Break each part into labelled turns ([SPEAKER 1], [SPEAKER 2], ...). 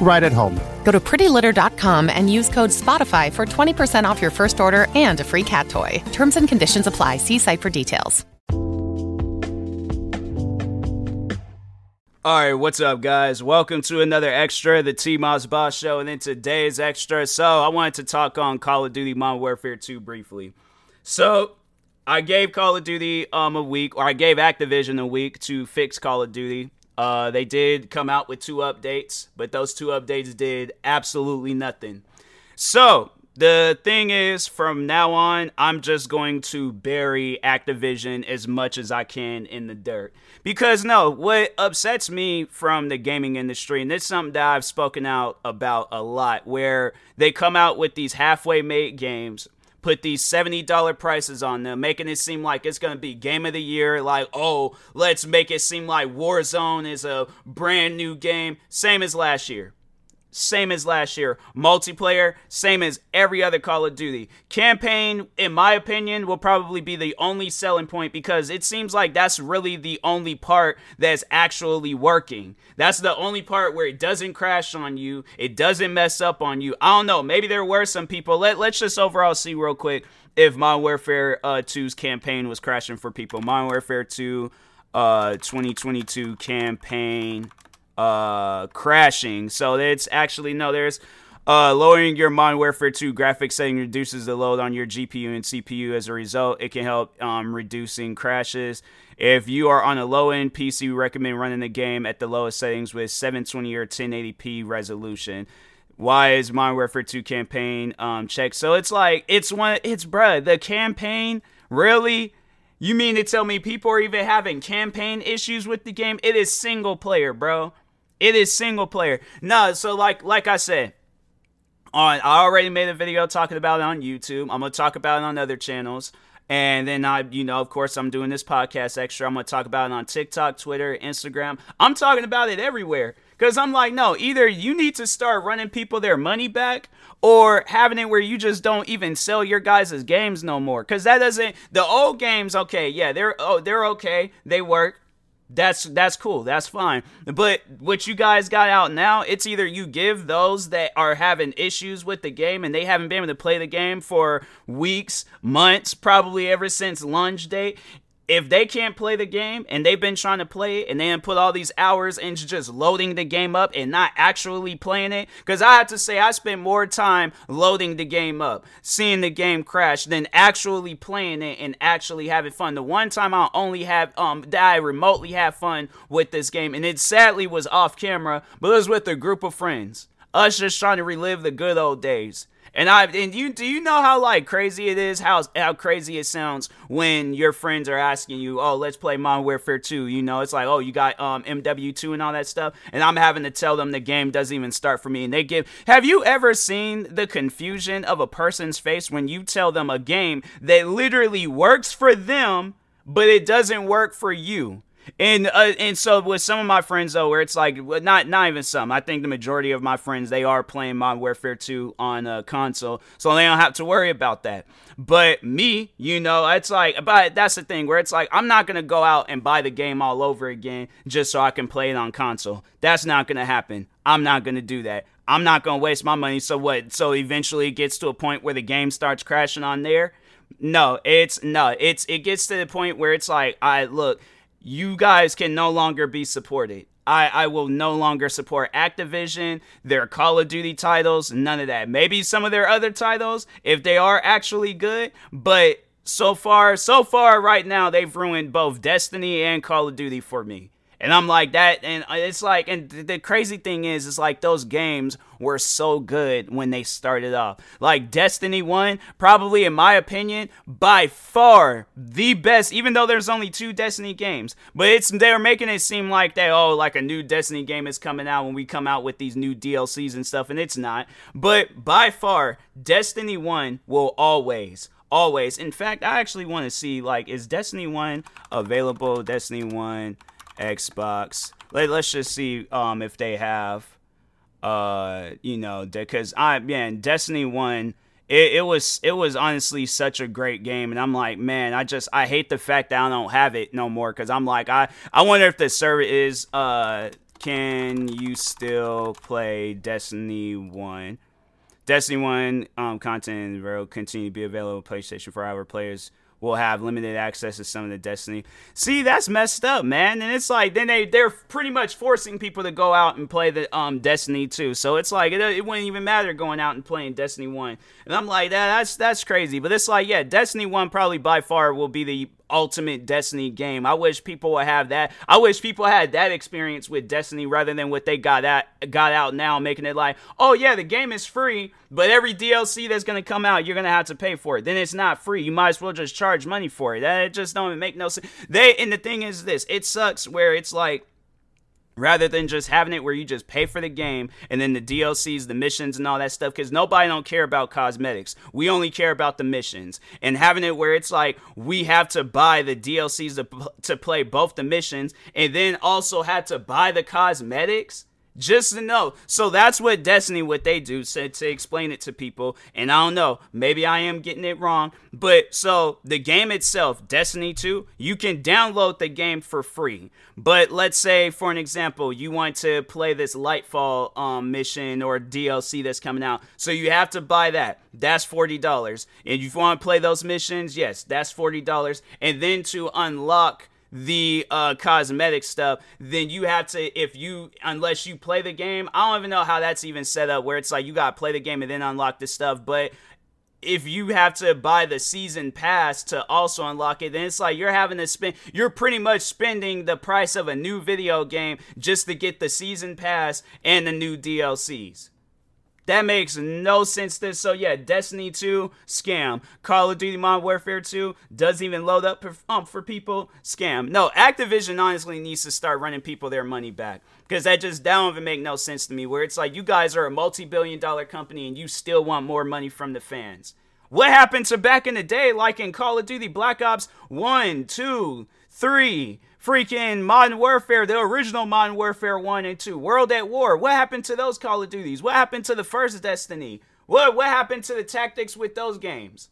[SPEAKER 1] right at home.
[SPEAKER 2] Go to prettylitter.com and use code SPOTIFY for 20% off your first order and a free cat toy. Terms and conditions apply. See site for details.
[SPEAKER 3] All right, what's up, guys? Welcome to another extra, the T Moss Boss Show. And in today's extra, so I wanted to talk on Call of Duty Modern Warfare 2 briefly. So I gave Call of Duty um a week, or I gave Activision a week to fix Call of Duty. Uh, they did come out with two updates, but those two updates did absolutely nothing. So the thing is, from now on, I'm just going to bury Activision as much as I can in the dirt. Because, no, what upsets me from the gaming industry, and this is something that I've spoken out about a lot, where they come out with these halfway made games, put these $70 prices on them, making it seem like it's going to be game of the year. Like, oh, let's make it seem like Warzone is a brand new game, same as last year same as last year. Multiplayer, same as every other Call of Duty. Campaign, in my opinion, will probably be the only selling point because it seems like that's really the only part that's actually working. That's the only part where it doesn't crash on you, it doesn't mess up on you. I don't know, maybe there were some people. Let, let's just overall see real quick if Modern Warfare uh, 2's campaign was crashing for people. Modern Warfare 2 uh, 2022 campaign uh, crashing. So it's actually no, there's uh, lowering your Modern Warfare 2 graphics setting reduces the load on your GPU and CPU. As a result, it can help um, reducing crashes. If you are on a low end PC, we recommend running the game at the lowest settings with 720 or 1080p resolution. Why is Modern Warfare 2 campaign um, checked? So it's like it's one, it's bruh, the campaign really. You mean to tell me people are even having campaign issues with the game? It is single player, bro. It is single player. No, so like like I said, on I already made a video talking about it on YouTube. I'm gonna talk about it on other channels. And then I, you know, of course, I'm doing this podcast extra. I'm gonna talk about it on TikTok, Twitter, Instagram. I'm talking about it everywhere. Cause I'm like, no, either you need to start running people their money back or having it where you just don't even sell your guys' games no more. Cause that doesn't the old games, okay, yeah, they're oh they're okay, they work. That's that's cool. That's fine. But what you guys got out now, it's either you give those that are having issues with the game and they haven't been able to play the game for weeks, months, probably ever since lunge date, if they can't play the game and they've been trying to play it and they put all these hours into just loading the game up and not actually playing it, because I have to say I spent more time loading the game up, seeing the game crash, than actually playing it and actually having fun. The one time I only have um that I remotely have fun with this game, and it sadly was off camera, but it was with a group of friends. Us just trying to relive the good old days. And I and you do you know how like crazy it is how how crazy it sounds when your friends are asking you, "Oh, let's play Modern Warfare 2." You know, it's like, "Oh, you got um MW2 and all that stuff." And I'm having to tell them the game doesn't even start for me and they give Have you ever seen the confusion of a person's face when you tell them a game that literally works for them but it doesn't work for you? And uh, and so with some of my friends though, where it's like not not even some. I think the majority of my friends they are playing Modern Warfare 2 on a console, so they don't have to worry about that. But me, you know, it's like, but that's the thing where it's like I'm not gonna go out and buy the game all over again just so I can play it on console. That's not gonna happen. I'm not gonna do that. I'm not gonna waste my money. So what? So eventually it gets to a point where the game starts crashing on there. No, it's no, it's it gets to the point where it's like, I look you guys can no longer be supported. I, I will no longer support Activision, their Call of Duty titles, none of that. Maybe some of their other titles, if they are actually good, but so far, so far right now, they've ruined both Destiny and Call of Duty for me. And I'm like that, and it's like, and the crazy thing is, it's like those games were so good when they started off. Like Destiny 1, probably in my opinion, by far the best, even though there's only two Destiny games. But it's they're making it seem like they, oh, like a new Destiny game is coming out when we come out with these new DLCs and stuff, and it's not. But by far, Destiny 1 will always, always. In fact, I actually want to see like is Destiny 1 available? Destiny 1 Xbox. Let, let's just see um if they have uh you know because I man Destiny 1 it, it was it was honestly such a great game and i'm like man i just i hate the fact that i don't have it no more because i'm like i i wonder if the server is uh can you still play destiny 1 destiny 1 um content will continue to be available on playstation for our players will have limited access to some of the Destiny. See, that's messed up, man. And it's like then they they're pretty much forcing people to go out and play the um Destiny 2. So it's like it, it wouldn't even matter going out and playing Destiny 1. And I'm like that that's that's crazy. But it's like yeah, Destiny 1 probably by far will be the ultimate Destiny game. I wish people would have that. I wish people had that experience with Destiny rather than what they got at got out now, making it like, oh yeah, the game is free, but every DLC that's gonna come out, you're gonna have to pay for it. Then it's not free. You might as well just charge money for it. That just don't make no sense. They and the thing is this, it sucks where it's like rather than just having it where you just pay for the game and then the DLCs, the missions and all that stuff cuz nobody don't care about cosmetics. We only care about the missions. And having it where it's like we have to buy the DLCs to to play both the missions and then also had to buy the cosmetics just to know. So that's what Destiny, what they do, said to explain it to people. And I don't know, maybe I am getting it wrong. But so the game itself, Destiny 2, you can download the game for free. But let's say, for an example, you want to play this Lightfall um, mission or DLC that's coming out. So you have to buy that. That's $40. And if you want to play those missions, yes, that's $40. And then to unlock the uh, cosmetic stuff, then you have to, if you, unless you play the game, I don't even know how that's even set up where it's like you got to play the game and then unlock the stuff. But if you have to buy the season pass to also unlock it, then it's like you're having to spend, you're pretty much spending the price of a new video game just to get the season pass and the new DLCs. That makes no sense. This so yeah, Destiny 2 scam. Call of Duty Modern Warfare 2 doesn't even load up um, for people scam. No, Activision honestly needs to start running people their money back because that just that don't even make no sense to me. Where it's like you guys are a multi-billion-dollar company and you still want more money from the fans. What happened to back in the day, like in Call of Duty Black Ops 1, 2, 3, freaking Modern Warfare, the original Modern Warfare 1 and 2, World at War. What happened to those Call of Duties? What happened to the first Destiny? What what happened to the tactics with those games?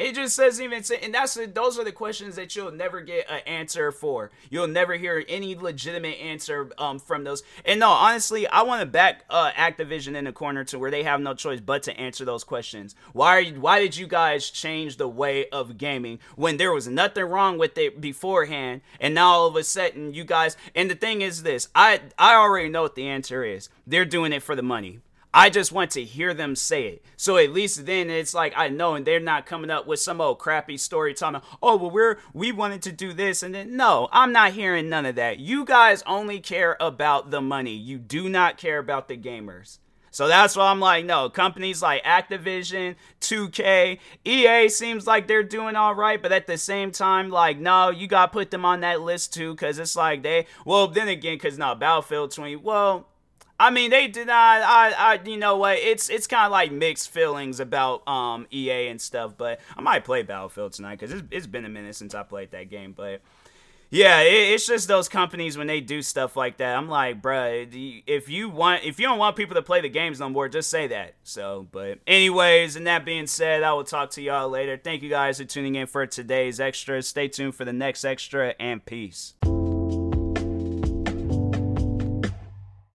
[SPEAKER 3] It just says even say, and that's those are the questions that you'll never get an answer for. You'll never hear any legitimate answer um, from those. And no, honestly, I want to back uh, Activision in the corner to where they have no choice but to answer those questions. Why are you, why did you guys change the way of gaming when there was nothing wrong with it beforehand, and now all of a sudden you guys? And the thing is this, I I already know what the answer is. They're doing it for the money. I just want to hear them say it. So at least then it's like I know and they're not coming up with some old crappy story talking, oh well we're we wanted to do this and then no, I'm not hearing none of that. You guys only care about the money. You do not care about the gamers. So that's why I'm like, no, companies like Activision, 2K, EA seems like they're doing all right, but at the same time, like, no, you got to put them on that list too, because it's like they, well, then again, because now Battlefield 20, well, I mean, they did not. I, I, you know what? It's it's kind of like mixed feelings about um EA and stuff. But I might play Battlefield tonight because it's, it's been a minute since I played that game. But yeah, it, it's just those companies when they do stuff like that. I'm like, bruh, if you want, if you don't want people to play the games no more, just say that. So, but anyways, and that being said, I will talk to y'all later. Thank you guys for tuning in for today's extra. Stay tuned for the next extra, and peace.